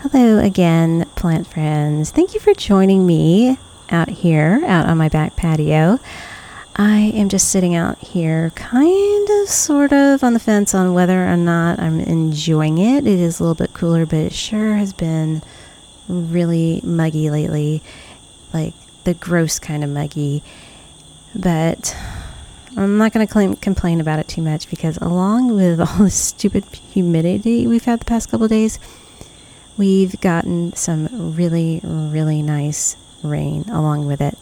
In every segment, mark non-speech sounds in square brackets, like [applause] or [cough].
Hello again, plant friends. Thank you for joining me out here, out on my back patio. I am just sitting out here, kind of, sort of, on the fence on whether or not I'm enjoying it. It is a little bit cooler, but it sure has been really muggy lately, like the gross kind of muggy. But I'm not going to complain about it too much because, along with [laughs] all the stupid humidity we've had the past couple days, we've gotten some really, really nice rain along with it.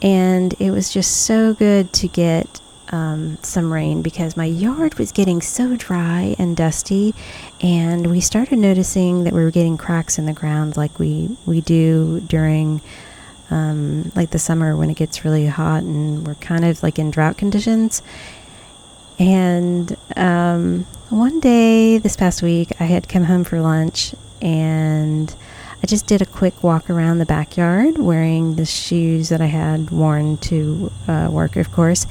And it was just so good to get um, some rain because my yard was getting so dry and dusty, and we started noticing that we were getting cracks in the ground like we we do during um, like the summer when it gets really hot and we're kind of like in drought conditions. And um, one day this past week, I had come home for lunch and I just did a quick walk around the backyard wearing the shoes that I had worn to uh, work, of course.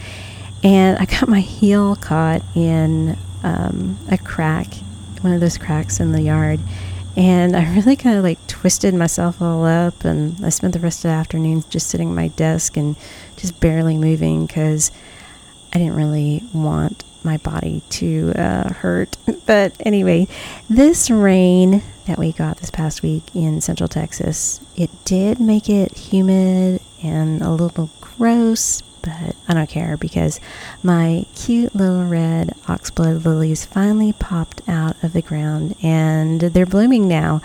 And I got my heel caught in um, a crack, one of those cracks in the yard. And I really kind of like twisted myself all up. And I spent the rest of the afternoon just sitting at my desk and just barely moving because I didn't really want my body to uh, hurt. [laughs] But anyway, this rain that we got this past week in Central Texas, it did make it humid and a little gross, but I don't care because my cute little red oxblood lilies finally popped out of the ground and they're blooming now.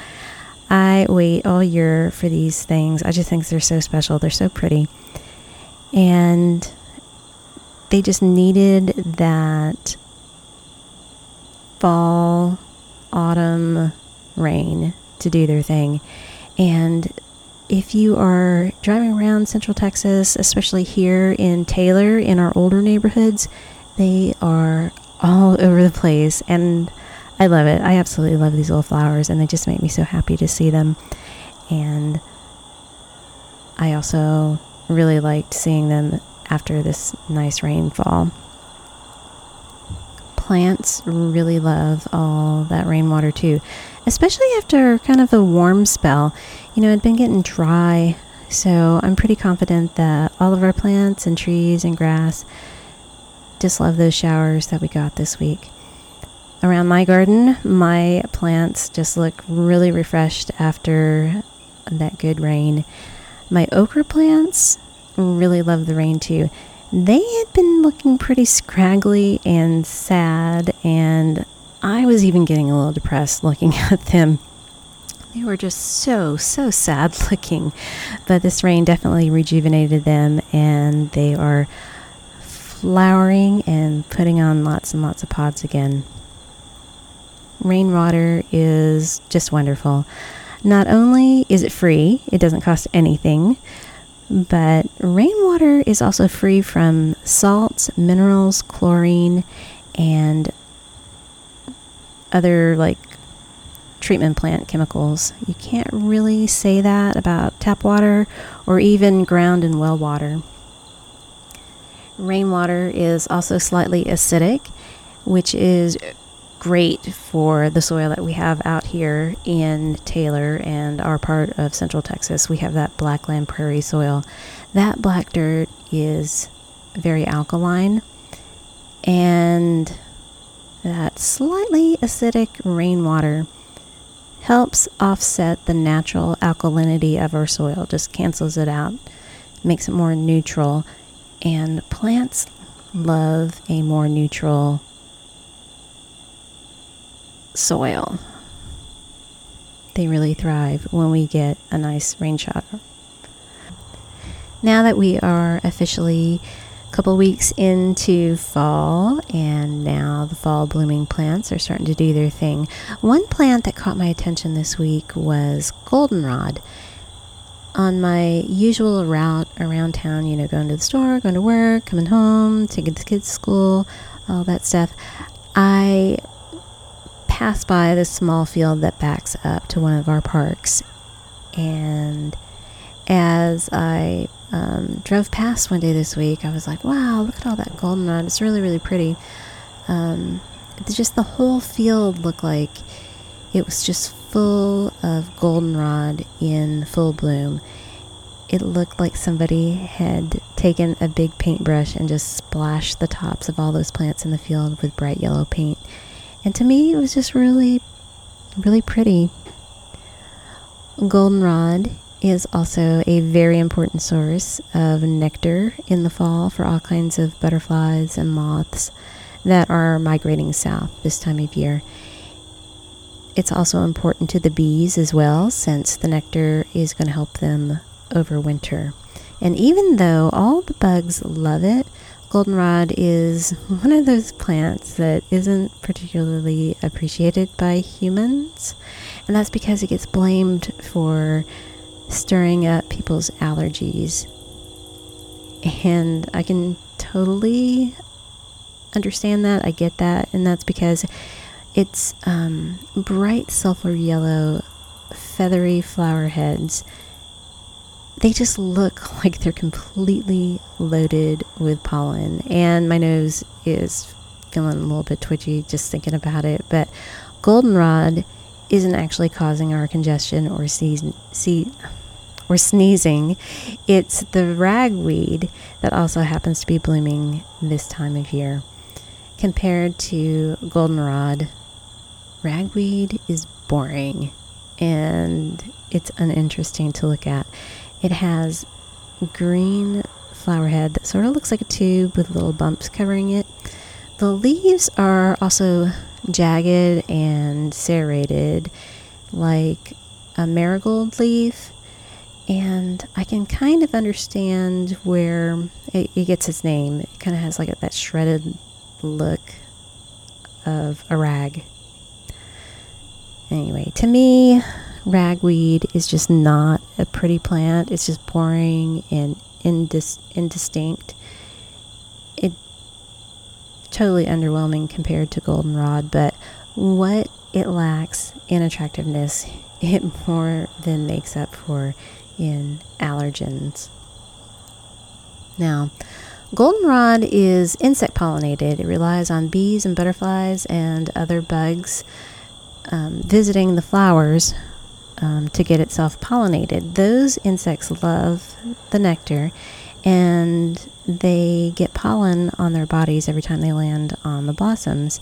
I wait all year for these things. I just think they're so special. They're so pretty. And they just needed that fall, autumn rain to do their thing. And if you are driving around Central Texas, especially here in Taylor, in our older neighborhoods, they are all [laughs] over the place. And I love it. I absolutely love these little flowers, and they just make me so happy to see them. And I also really liked seeing them after this nice rainfall. Plants really love all that rainwater too, especially after kind of a warm spell. You know, it'd been getting dry, so I'm pretty confident that all of our plants and trees and grass just love those showers that we got this week. Around my garden, my plants just look really refreshed after that good rain. My okra plants really love the rain too. They had been looking pretty scraggly and sad, and I was even getting a little depressed looking [laughs] at them. They were just so, so sad [laughs] looking. But this rain definitely rejuvenated them, and they are flowering and putting on lots and lots of pods again. Rainwater is just wonderful. Not only is it free, it doesn't cost anything, but rainwater is also free from salts, minerals, chlorine, and other like treatment plant chemicals. You can't really say that about tap water or even ground and well water. Rainwater is also slightly acidic, which is great for the soil that we have out here in Taylor and our part of central Texas. We have that blackland prairie soil. That black dirt is very alkaline, and that slightly acidic rainwater helps offset the natural alkalinity of our soil, just cancels it out, makes it more neutral. And plants love a more neutral soil. They really thrive when we get a nice rain shower. Now that we are officially couple weeks into fall, and now the fall blooming plants are starting to do their thing. One plant that caught my attention this week was goldenrod. On my usual route around town, you know, going to the store, going to work, coming home, taking the kids to school, all that stuff, I pass by this small field that backs up to one of our parks. And as I um, drove past one day this week, I was like, wow, look at all that goldenrod. It's really, really pretty. Um, just the whole field looked like it was just full of goldenrod in full bloom. It looked like somebody had taken a big paintbrush and just splashed the tops of all those plants in the field with bright yellow paint. And to me, it was just really, really pretty. Goldenrod is also a very important source of nectar in the fall for all kinds of butterflies and moths that are migrating south this time of year. It's also important to the bees as well, since the nectar is going to help them overwinter. And even though all the bugs love it, goldenrod is [laughs] one of those plants that isn't particularly appreciated by humans. And that's because it gets blamed for stirring up people's allergies. And I can totally understand that. I get that. And that's because it's um, bright sulfur yellow, feathery flower heads. They just look [laughs] like they're completely loaded with pollen. And my nose is feeling a little bit twitchy just thinking about it. But goldenrod isn't actually causing our congestion or season, see, or sneezing. It's the ragweed that also happens to be blooming this time of year. Compared to goldenrod, ragweed is boring and it's uninteresting to look at. It has green flower head that sort of looks like a tube with little bumps covering it. The leaves are also jagged and serrated like a marigold leaf and I can kind of understand where it, it gets its name. It kind of has like a, that shredded look of a rag. Anyway, to me, ragweed is just not a pretty plant. It's just boring and indis- indistinct. It totally underwhelming compared to goldenrod, but what it lacks in attractiveness, [laughs] it more than makes up for in allergens. Now, goldenrod is insect pollinated. It relies on bees and butterflies and other bugs um, visiting the flowers um, to get itself pollinated. Those insects love the nectar and they get pollen on their bodies every time they land on the blossoms.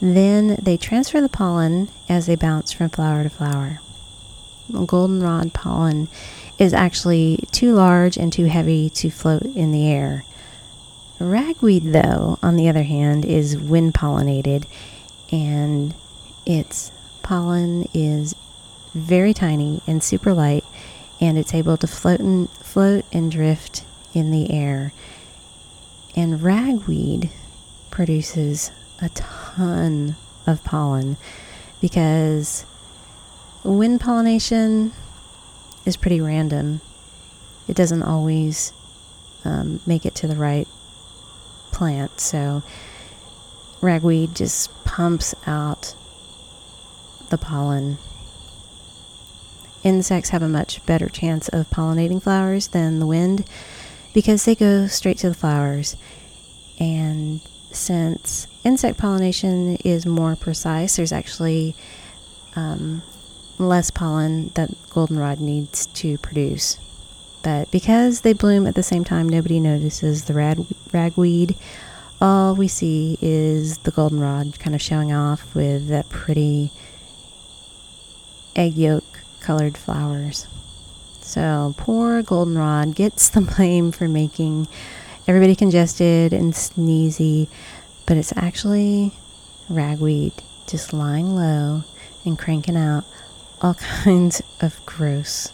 Then they transfer the pollen as they bounce from flower to flower. Goldenrod pollen is actually too large and too heavy to float in the air. Ragweed, though, on the other hand, is wind pollinated and its pollen is very tiny and super light and it's able to float and float and drift in the air. And ragweed produces a ton of pollen because wind pollination is pretty random. It doesn't always um, make it to the right plant. So ragweed just pumps out the pollen. Insects have a much better chance of pollinating flowers than the wind because they go straight to the flowers. And since insect pollination is more precise, there's actually um, less pollen that goldenrod needs to produce. But because they bloom at the same time, nobody notices the rag- ragweed. All we see is the goldenrod kind of showing off with that pretty egg yolk colored flowers. So poor goldenrod gets the [laughs] blame for making everybody congested and sneezy, but it's actually ragweed just lying low and cranking out all [laughs] kinds of gross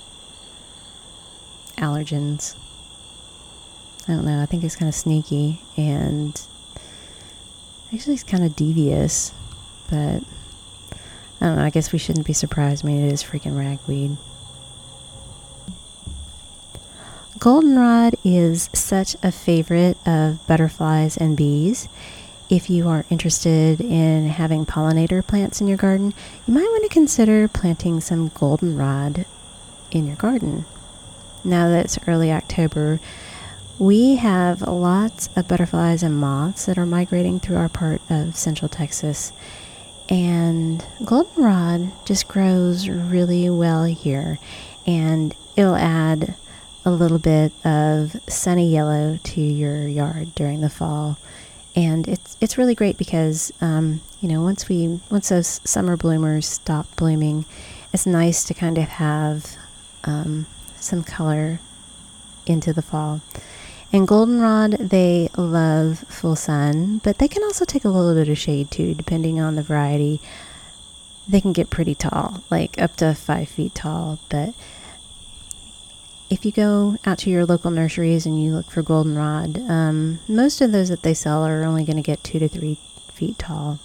allergens. I don't know. I think it's kind of sneaky and actually it's kind of devious, but I don't know. I guess we shouldn't be surprised. I mean, it is freaking ragweed. Goldenrod is such a favorite of butterflies and bees. If you are interested in having pollinator plants in your garden, you might want to consider planting some goldenrod in your garden. Now that it's early October, we have lots of butterflies and moths that are migrating through our part of central Texas. And goldenrod just grows really well here. And it'll add a little bit of sunny yellow to your yard during the fall. And it's it's really great because um, you know once we once those summer bloomers stop blooming, it's nice to kind of have um, some color into the fall. And goldenrod, they love full sun, but they can also take a little bit of shade too, depending on the variety. They can get pretty tall, like up to five feet tall, but if you go out to your local nurseries and you look for goldenrod, um, most of those that they sell are only going to get two to three feet tall.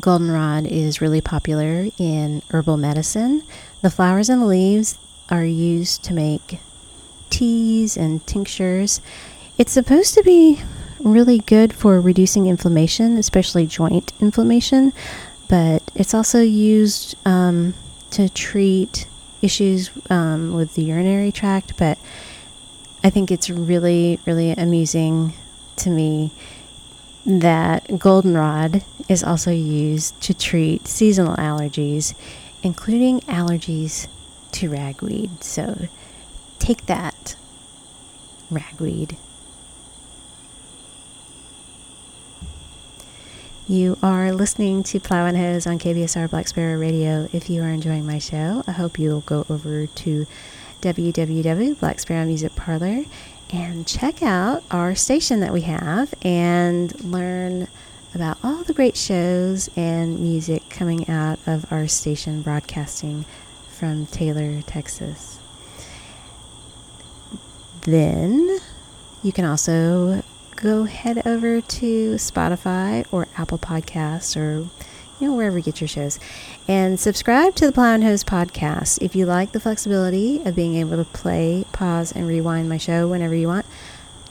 Goldenrod is really popular in herbal medicine. The flowers and leaves are used to make teas and tinctures. It's supposed to be really good for reducing inflammation, especially joint inflammation, but it's also used um, to treat issues um, with the urinary tract, but I think it's really, really amusing to me that goldenrod is also used to treat seasonal allergies, including allergies to ragweed. So take that, ragweed. You are listening to Plow and Hose on KBSR Black Sparrow Radio. If you are enjoying my show, I hope you'll go over to www. Black Sparrow Music Parlor and check out our station that we have and learn about all the great shows and music coming out of our station broadcasting from Taylor, Texas. Then you can also go head over to Spotify or Apple Podcasts or you know wherever you get your shows and subscribe to the Plow and Hose podcast. If you like the flexibility of being able to play, pause, and rewind my show whenever you want,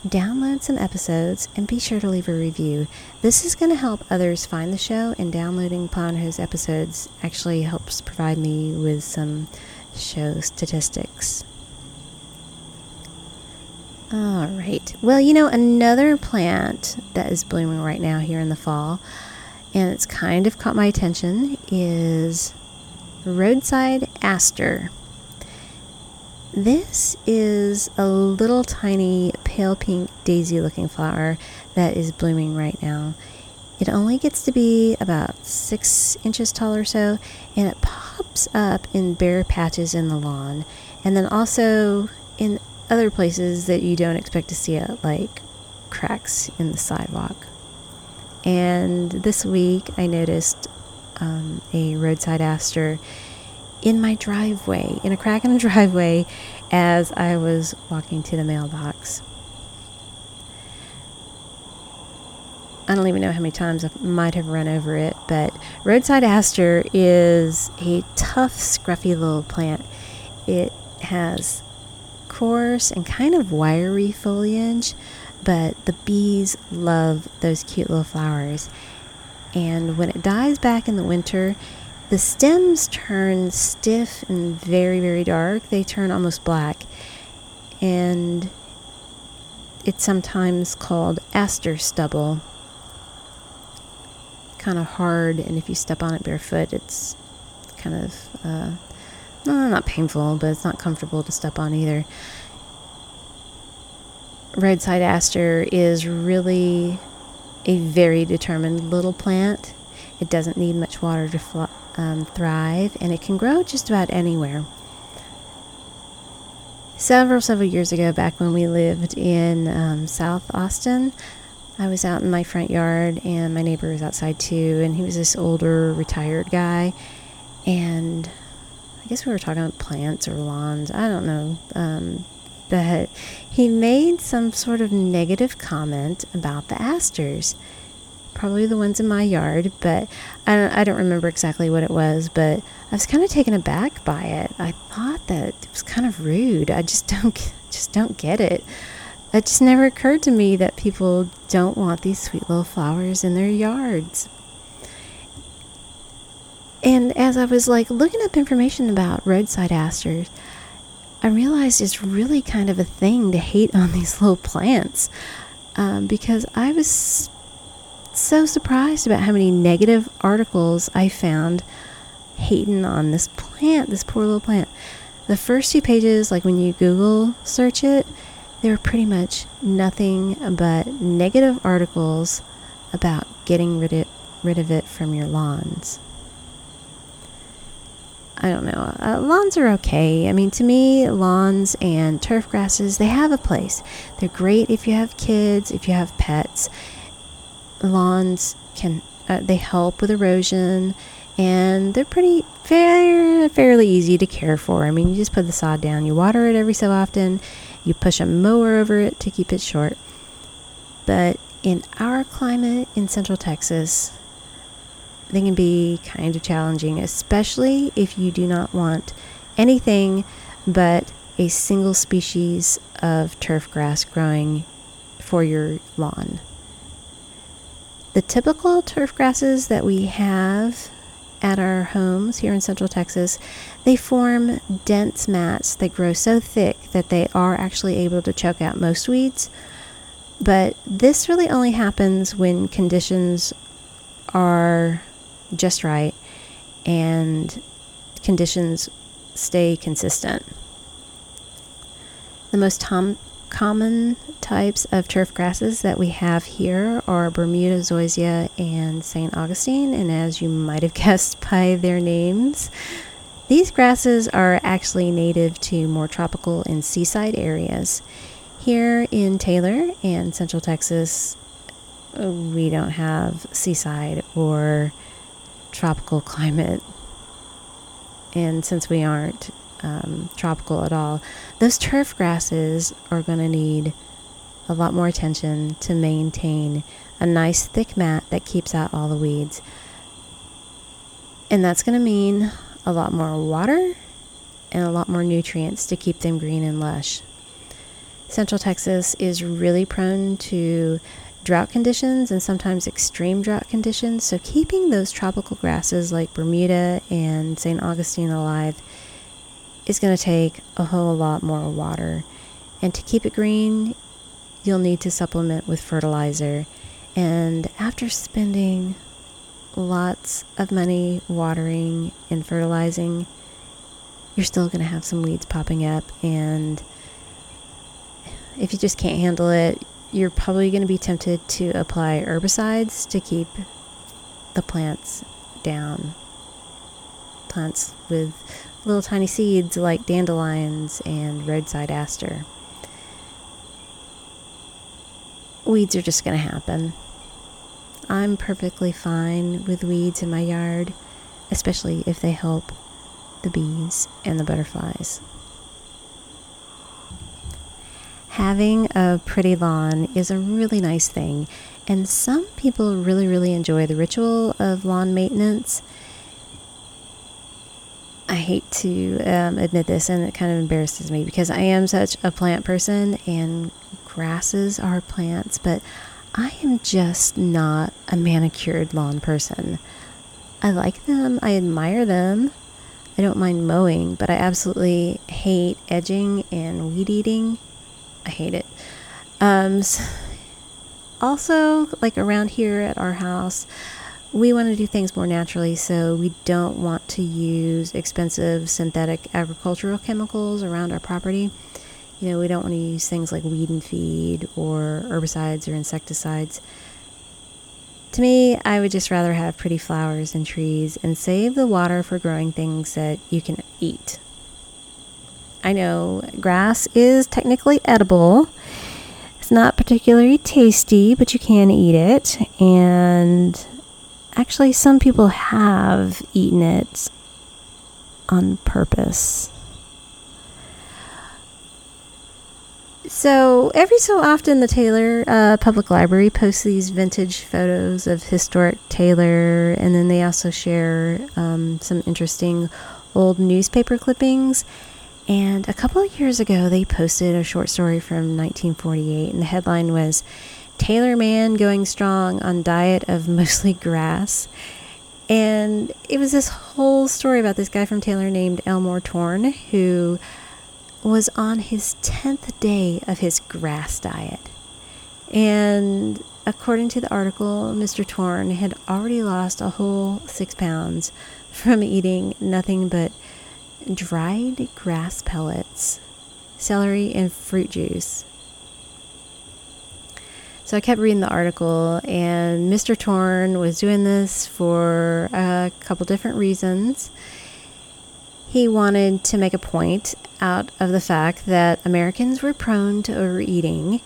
download some episodes and be sure to leave a review. This is going to help others find the show, and downloading Plow and Hose episodes actually helps provide me with some show statistics. All right. Well, you know, another plant that is blooming right now here in the fall, and it's kind of caught my attention, is roadside aster. This is a little tiny pale pink daisy looking flower that is blooming right now. It only gets to be about six inches tall or so, and it pops up in bare patches in the lawn, and then also in other places that you don't expect to see it, like cracks in the sidewalk. And this week I noticed um, a roadside aster in my driveway, in a crack in the [laughs] driveway, as I was walking to the mailbox. I don't even know how many times I might have run over it, but roadside aster is a tough, scruffy little plant. It has coarse and kind of wiry foliage, but the bees love those cute little flowers. And when it dies back in the winter, the stems turn stiff and very, very dark. They turn almost black. And it's sometimes called aster stubble. Kind of hard, and if you step on it barefoot, it's kind of uh, no, not painful, but it's not comfortable to step on either. Roadside aster is really a very determined little plant. It doesn't need much water to fl- um, thrive, and it can grow just about anywhere. Several, several years ago, back when we lived in um, South Austin, I was out in my front yard, and my neighbor was outside too, and he was this older, retired guy, and I guess we were talking about plants or lawns. I don't know. Um, but he made some sort of negative comment about the asters. Probably the ones in my yard, but I don't, I don't remember exactly what it was, but I was kind of taken aback by it. I thought that it was kind of rude. I just [laughs] don't just don't get it. It just never occurred to me that people don't want these sweet little flowers in their yards. And as I was like looking up information about roadside asters, I realized it's really kind of a thing to hate on these [laughs] little plants um, because I was so surprised about how many negative articles I found hating on this plant, this poor little plant. The first two pages, like when you Google search it, they were pretty much nothing but negative articles about getting rid of, rid of it from your lawns. I don't know. Uh, lawns are okay. I mean, to me, lawns and turf grasses, they have a place. They're great if you have kids, if you have pets. Lawns can, uh, they help with erosion and they're pretty fair, fairly easy to care for. I mean, you just put the sod down, you water it every so often, you push a mower over it to keep it short. But in our climate in central Texas, they can be kind of challenging, especially if you do not want anything but a single species of turf grass growing for your lawn. The typical turf grasses that we have at our homes here in central Texas, they form dense mats that grow so thick that they are actually able to choke out most weeds. But this really only happens when conditions are just right and conditions stay consistent. The most tom- common types of turf grasses that we have here are Bermuda zoysia and St. Augustine, and as you might have [laughs] guessed by their names, these grasses are actually native to more tropical and seaside areas. Here in Taylor and Central Texas, we don't have seaside or tropical climate. And since we aren't um, tropical at all, those turf grasses are going to need a lot more attention to maintain a nice thick mat that keeps out all the weeds. And that's going to mean a lot more water and a lot more nutrients to keep them green and lush. Central Texas is really prone to drought conditions and sometimes extreme drought conditions. So, keeping those tropical grasses like Bermuda and St. Augustine alive is going to take a whole lot more water. And to keep it green, you'll need to supplement with fertilizer. And after spending lots of money watering and fertilizing, you're still going to have some weeds popping up. And if you just can't handle it, you're probably going to be tempted to apply herbicides to keep the plants down. Plants with little tiny seeds like dandelions and roadside aster. Weeds are just going to happen. I'm perfectly fine with weeds in my yard, especially if they help the bees and the butterflies. Having a pretty lawn is a really nice thing, and some people really, really enjoy the ritual of lawn maintenance I hate to um, admit this, and it kind of embarrasses me because I am such a plant person, and grasses are plants, but I am just not a manicured lawn person. I like them, I admire them, I don't mind mowing, but I absolutely hate edging and weed eating. I hate it. Um, also, like around here at our house, we want to do things more naturally, so we don't want to use expensive synthetic agricultural chemicals around our property. You know, we don't want to use things like weed and feed or herbicides or insecticides. To me, I would just rather have pretty flowers and trees and save the water for growing things that you can eat. I know grass is technically edible. It's not particularly tasty, but you can eat it. And Actually, some people have eaten it on purpose. So every so often, the Taylor uh, Public Library posts these vintage photos of historic Taylor, and then they also share um, some interesting old newspaper clippings. And a couple of years ago, they posted a short story from 1948, and the headline was Taylor Man Going Strong on Diet of [laughs] Mostly Grass. And it was this whole story about this guy from Taylor named Elmore Torn who was on his 10th day of his grass diet. And according to the article, Mr. Torn had already lost a whole six pounds from eating nothing but dried grass pellets, celery, and fruit juice. So I kept reading the article, and Mr. Torn was doing this for a couple different reasons. He wanted to make a point out of the fact that Americans were prone to overeating,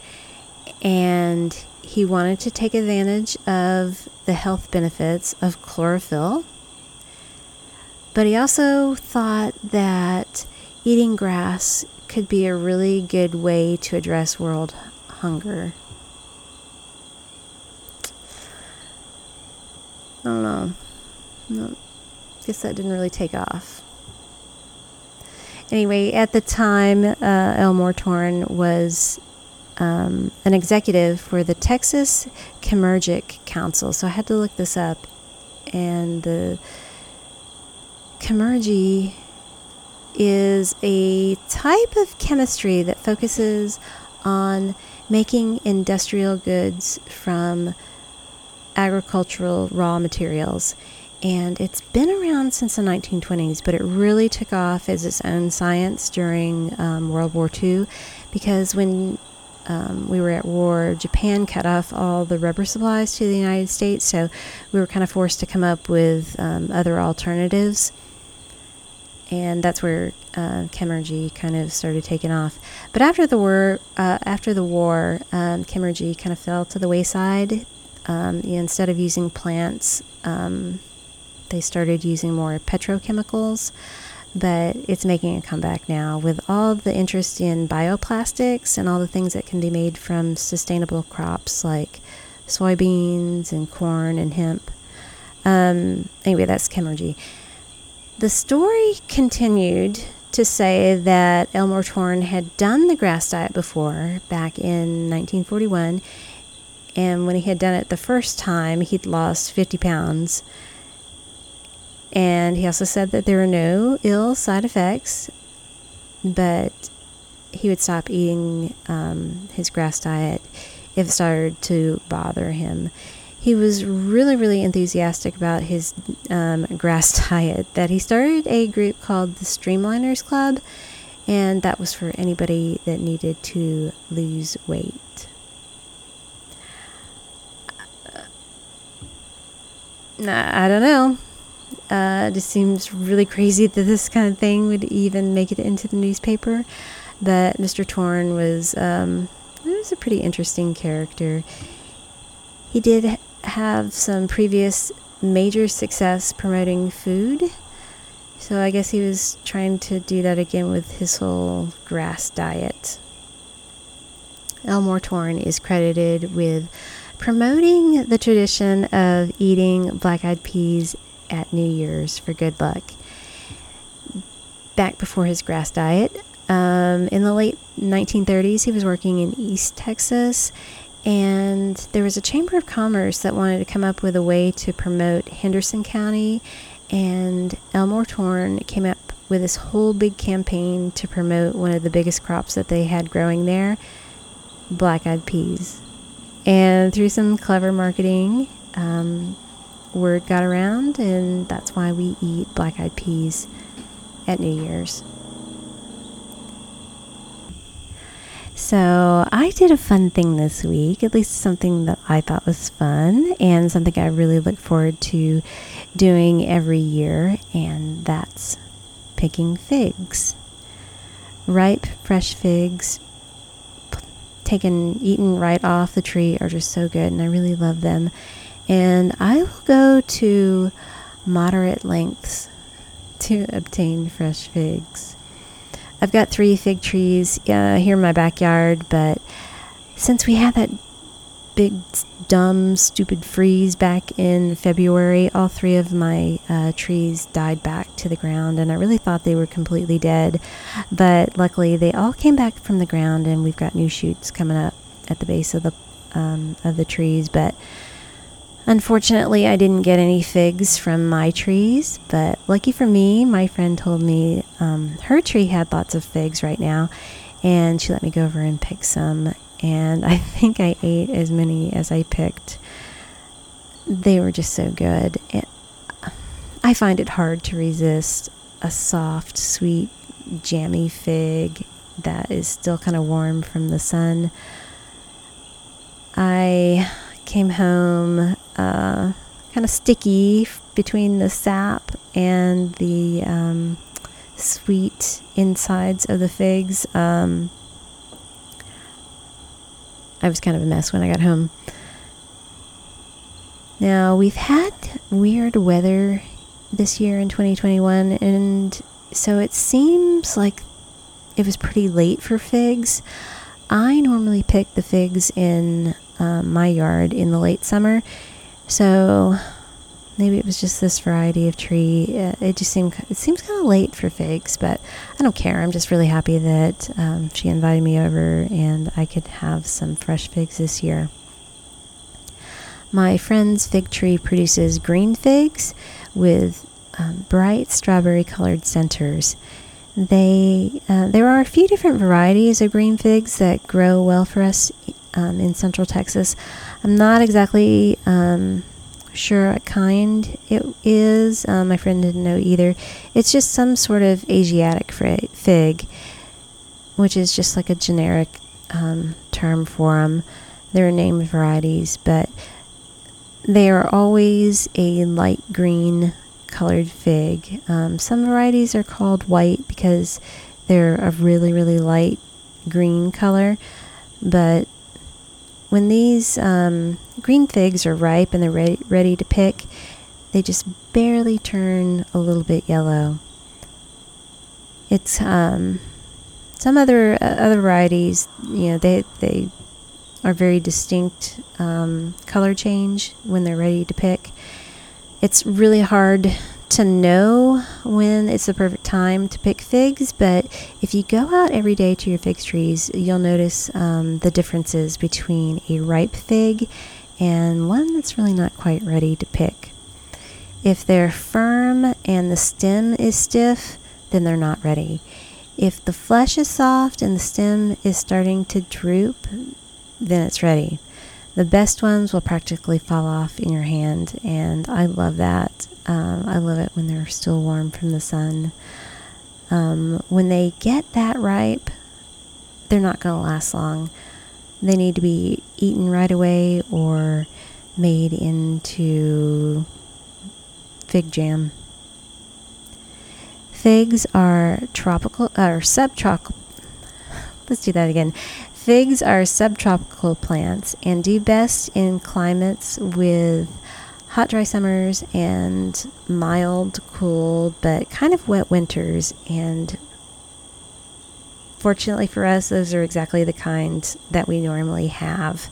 and he wanted to take advantage of the health benefits of chlorophyll. But he also thought that eating grass could be a really good way to address world hunger. I don't know. No, guess that didn't really take off. Anyway, at the time, uh, Elmore Torn was um, an executive for the Texas Chemurgic Council. So I had to look this up. And the Chemurgy is a type of chemistry that focuses on making industrial goods from agricultural raw materials. And it's been around since the 1920s, but it really took off as its own science during um, World War II because when um, we were at war, Japan cut off all the rubber supplies to the United States, so we were kind of forced to come up with um, other alternatives. And that's where uh, kind of started taking off. But after the war, uh, after the war, um, kind of fell to the wayside um, instead of using plants, um, they started using more petrochemicals. But it's making a comeback now with all the interest in bioplastics and all the things that can be made from sustainable crops like soybeans and corn and hemp. Um, anyway, that's Chemurgy. The story continued to say that Elmore Torn had done the grass diet before back in 1941 and when he had done it the first time, he'd lost 50 pounds. And he also said that there were no ill side effects, but he would stop eating um, his grass diet if it started to bother him. He was really, really enthusiastic about his um, grass [laughs] diet, that he started a group called the Streamliners Club, and that was for anybody that needed to lose weight. I don't know. Uh, it just seems really crazy that this kind of thing would even make it into the newspaper. But Mr. Torn was um, was a pretty interesting character. He did have some previous major success promoting food. So I guess he was trying to do that again with his whole grass diet. Elmore Torn is credited with promoting the tradition of eating black eyed peas at New Year's for good luck. Back before his grass diet, um, in the late 1930s, he was working in East Texas, and there was a Chamber of Commerce that wanted to come up with a way to promote Henderson County, and Elmore Torn came up with this whole big campaign to promote one of the biggest crops that they had growing there black eyed peas. And through some clever marketing, um, word got around, and that's why we eat black eyed peas at New Year's. So, I did a fun thing this week, at least something that I thought was fun, and something I really look forward to doing every year, and that's picking figs. Ripe, fresh figs taken, eaten right off the tree are just so good, and I really love them. And I will go to moderate lengths to obtain fresh figs. I've got three fig trees uh, here in my backyard, but since we had that big, dumb, stupid freeze back in February, all three of my uh, trees died back to the ground, and I really thought they were completely dead. But luckily, they all came back from the ground, and we've got new shoots coming up at the base of the um, of the trees. But unfortunately, I didn't get any figs from my trees. But lucky for me, my friend told me um, her tree had lots of figs right now, and she let me go over and pick some and I [laughs] think I ate as many as I picked. They were just so good. It, I find it hard to resist a soft, sweet, jammy fig that is still kind of warm from the sun. I came home uh, kind of sticky between the sap and the um, sweet insides of the figs. Um, I was kind of a mess when I got home. Now, we've had weird weather this year in 2021, and so it seems like it was pretty late for figs. I normally pick the figs in um, my yard in the late summer, so maybe it was just this variety of tree. It just seemed it seems kind of late for figs, but I don't care. I'm just really happy that um, she invited me over and I could have some fresh figs this year. My friend's fig tree produces green figs with um, bright strawberry colored centers. They uh, there are a few different varieties of green figs that grow well for us um, in Central Texas. I'm not exactly um, sure what kind it is. Um, my friend didn't know either. It's just some sort of Asiatic fig, which is just like a generic um, term for them. They're named varieties, but they are always a light green colored fig. Um, some varieties are called white because they're a really, really light green color, but when these um, green figs are ripe and they're ready, to pick, they just barely turn a little bit yellow. It's um, some other uh, other varieties, you know, they they are very distinct um, color change when they're ready to pick. It's really hard to know when it's the perfect time to pick figs, but if you go out every day to your fig trees, you'll notice um, the differences between a ripe fig and one that's really not quite ready to pick. If they're firm and the stem is stiff, then they're not ready. If the flesh is soft and the stem is starting to droop, then it's ready. The best ones will practically fall off in your hand, and I love that. Um, I love it when they're still warm from the sun. Um, when they get that ripe, they're not going to last long. They need to be eaten right away or made into fig jam. Figs are tropical or subtropical. Let's do that again. Figs are subtropical plants and do best in climates with hot, dry summers and mild, cool, but kind of wet winters. And fortunately for us, those are exactly the kind that we normally have.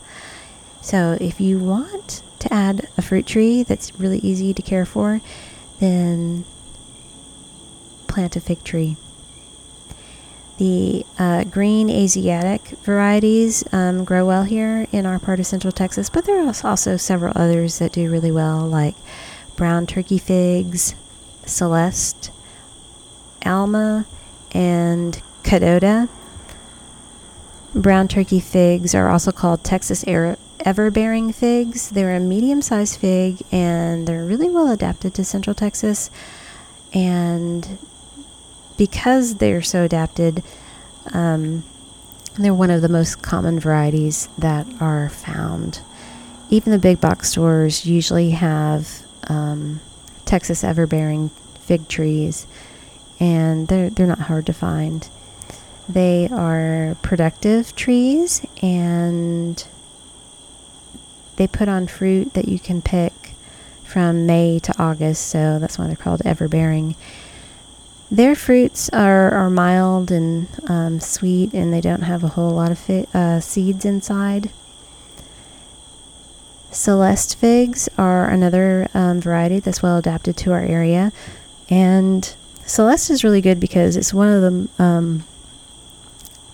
So if you want to add a fruit tree that's really easy to care for, then plant a fig tree. The uh, green Asiatic varieties um, grow well here in our part of Central Texas, but there are also several others that do really well, like brown turkey figs, Celeste, Alma, and Kadota. Brown turkey figs are also called Texas everbearing figs. They're a medium sized fig and they're really well adapted to Central Texas. And because they're so adapted, um, they're one of the most common varieties that are found. Even the big box stores usually have um, Texas everbearing fig trees, and they're they're not hard to find. They are productive trees, and they put on fruit that you can pick from May to August. So that's why they're called everbearing Their fruits are, are mild and um, sweet, and they don't have a whole lot of fi- uh, seeds inside. Celeste figs are another um, variety that's well adapted to our area. And Celeste is really good because it's one of the um,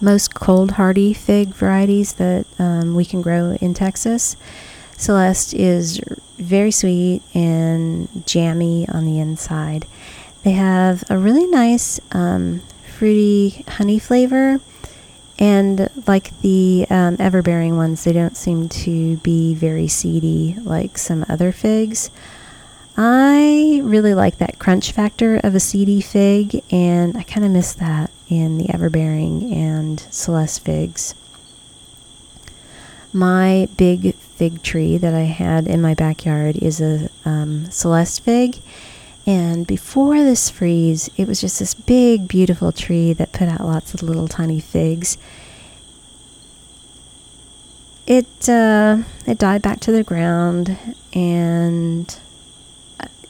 most cold hardy fig varieties that um, we can grow in Texas. Celeste is very sweet and jammy on the inside. They have a really nice um, fruity honey flavor, and like the um, everbearing ones, they don't seem to be very seedy like some other figs. I really like that crunch factor of a seedy fig, and I kind of miss that in the everbearing and Celeste figs. My big fig tree that I had in my backyard is a um, Celeste fig, and before this freeze, it was just this big, beautiful tree that put out lots of little tiny figs. It uh, it died back to the ground, and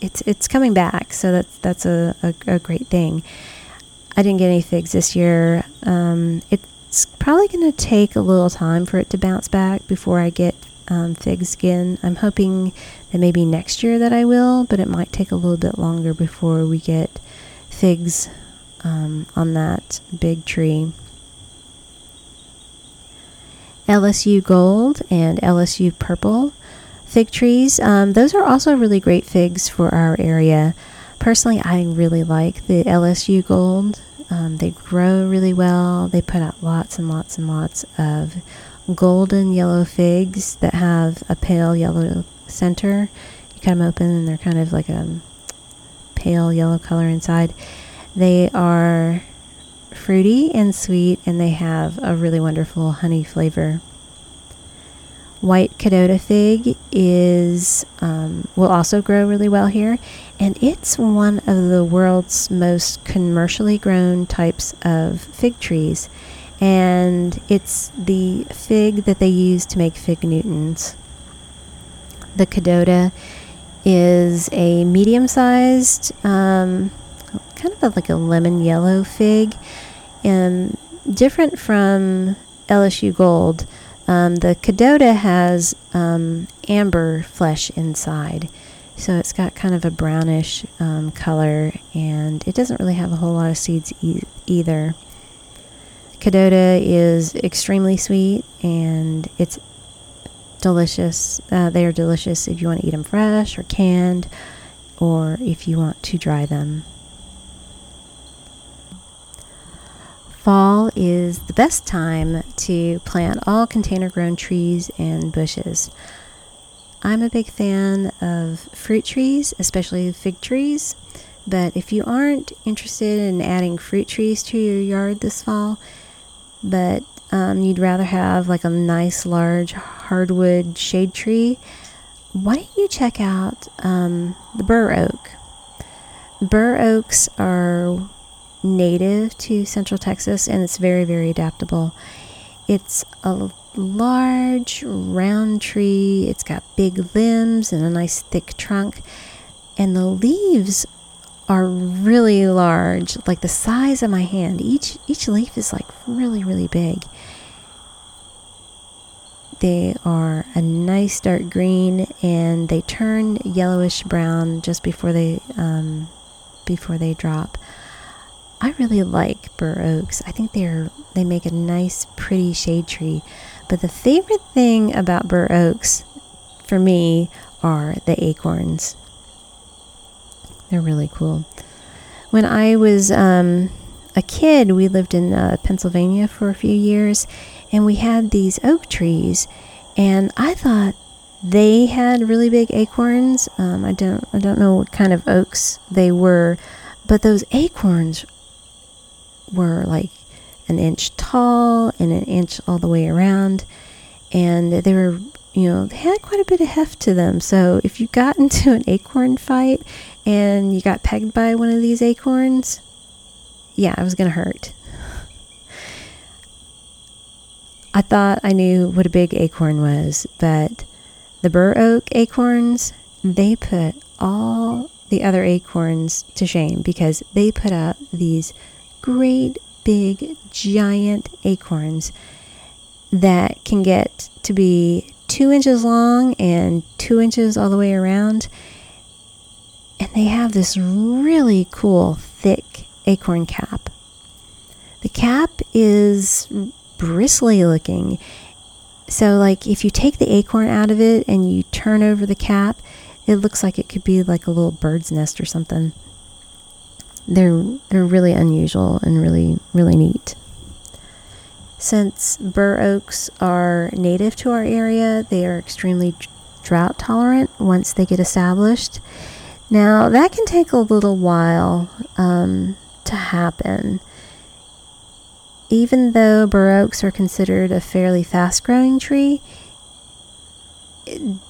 it's it's coming back. So that's that's a, a, a great thing. I didn't get any figs this year. Um, it's probably going to take a little time for it to bounce back before I get um, figs again. I'm hoping that maybe next year that I will, but it might take a little bit longer before we get figs um, on that big tree. LSU Gold and LSU Purple fig trees. Um, those are also really great figs for our area. Personally, I really like the LSU Gold. Um, they grow really well. They put out lots and lots and lots of golden yellow figs that have a pale yellow center. You cut them open and they're kind of like a pale yellow color inside. They are fruity and sweet and they have a really wonderful honey flavor. White Kadota fig is um, will also grow really well here, and it's one of the world's most commercially grown types of fig trees and it's the fig that they use to make fig Newtons. The Kadota is a medium sized, um, kind of a, like a lemon yellow fig, and different from LSU Gold. Um, the Kadota has um, amber flesh inside, so it's got kind of a brownish um, color, and it doesn't really have a whole lot of seeds e- either. Kadota is extremely sweet and it's delicious. Uh, they are delicious if you want to eat them fresh or canned or if you want to dry them. Fall is the best time to plant all container grown trees and bushes. I'm a big fan of fruit trees, especially fig trees. But if you aren't interested in adding fruit trees to your yard this fall, but um, you'd rather have like a nice large hardwood shade tree, why don't you check out um, the bur oak? Bur oaks are native to central Texas and it's very, very adaptable. It's a large round tree, it's got big limbs and a nice thick trunk, and the leaves are really large, like the size of my hand. Each each leaf is like really really big. They are a nice dark green, and they turn yellowish brown just before they um, before they drop. I really like bur oaks. I think they're they make a nice, pretty shade tree. But the favorite thing about bur oaks, for me, are the acorns. They're really cool. When I was um, a kid, we lived in uh, Pennsylvania for a few years, and we had these oak trees, and I thought they had really big acorns. Um, I don't I don't know what kind of oaks they were, but those acorns were like an inch tall and an inch all the way around, and they were you know they had quite a bit of heft to them. So if you got into an acorn fight and you got pegged by one of these acorns, yeah, it was going to hurt. I thought I knew what a big acorn was, but the bur oak acorns, they put all the other acorns to shame because they put out these great big giant acorns that can get to be two inches long and two inches all the way around. And they have this really cool thick acorn cap. The cap is bristly looking. So, like, if you take the acorn out of it and you turn over the cap, it looks like it could be like a little bird's nest or something. They're they're really unusual and really really neat. Since bur oaks are native to our area, they are extremely drought tolerant once they get established. Now that can take a little while um, to happen. Even though bur oaks are considered a fairly fast growing tree,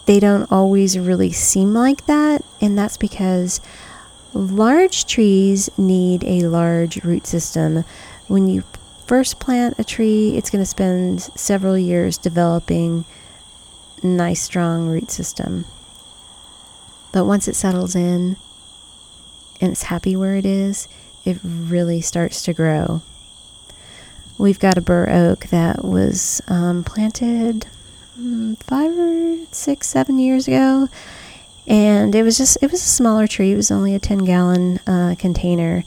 they don't always really seem like that, and that's because large trees need a large root system. When you first plant a tree, it's going to spend several years developing nice strong root system. But once it settles in and it's happy where it is, it really starts to grow. We've got a bur oak that was um, planted mm, five or six, seven years ago. And it was just, it was a smaller tree. It was only a 10 gallon uh, container.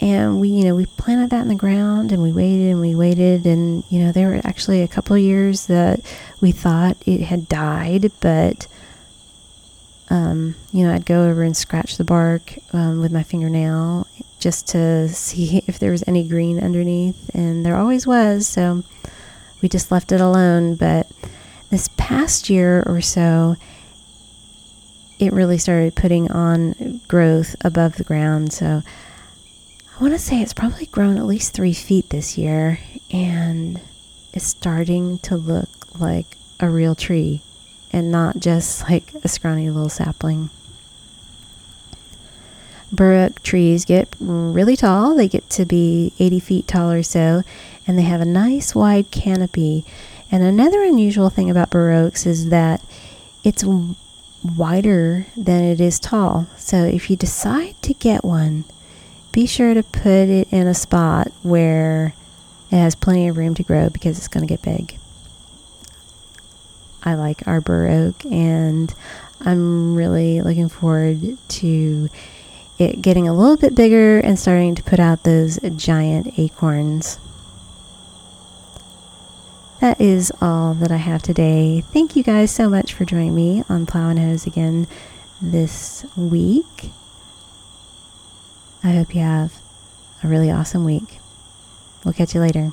And we, you know, we planted that in the ground and we waited and we waited. And, you know, there were actually a couple years that we thought it had died, but, um, you know, I'd go over and scratch the bark um, with my fingernail just to see [laughs] if there was any green underneath. And there always was. So we just left it alone. But this past year or so, it really started putting on growth above the ground. So I want to say it's probably grown at least three feet this year and it's starting to look like a real tree and not just like a scrawny little sapling. Bur oak trees get really tall. They get to be 80 feet tall or so, and they have a nice wide canopy. And another unusual thing about bur oaks is that it's wider than it is tall. So if you decide to get one, be sure to put it in a spot where it has plenty of room to grow because it's going to get big. I like our oak and I'm really looking forward to it getting a little bit bigger and starting to put out those giant acorns. That is all that I have today. Thank you guys so much for joining me on Plow and Hose again this week. I hope you have a really awesome week. We'll catch you later.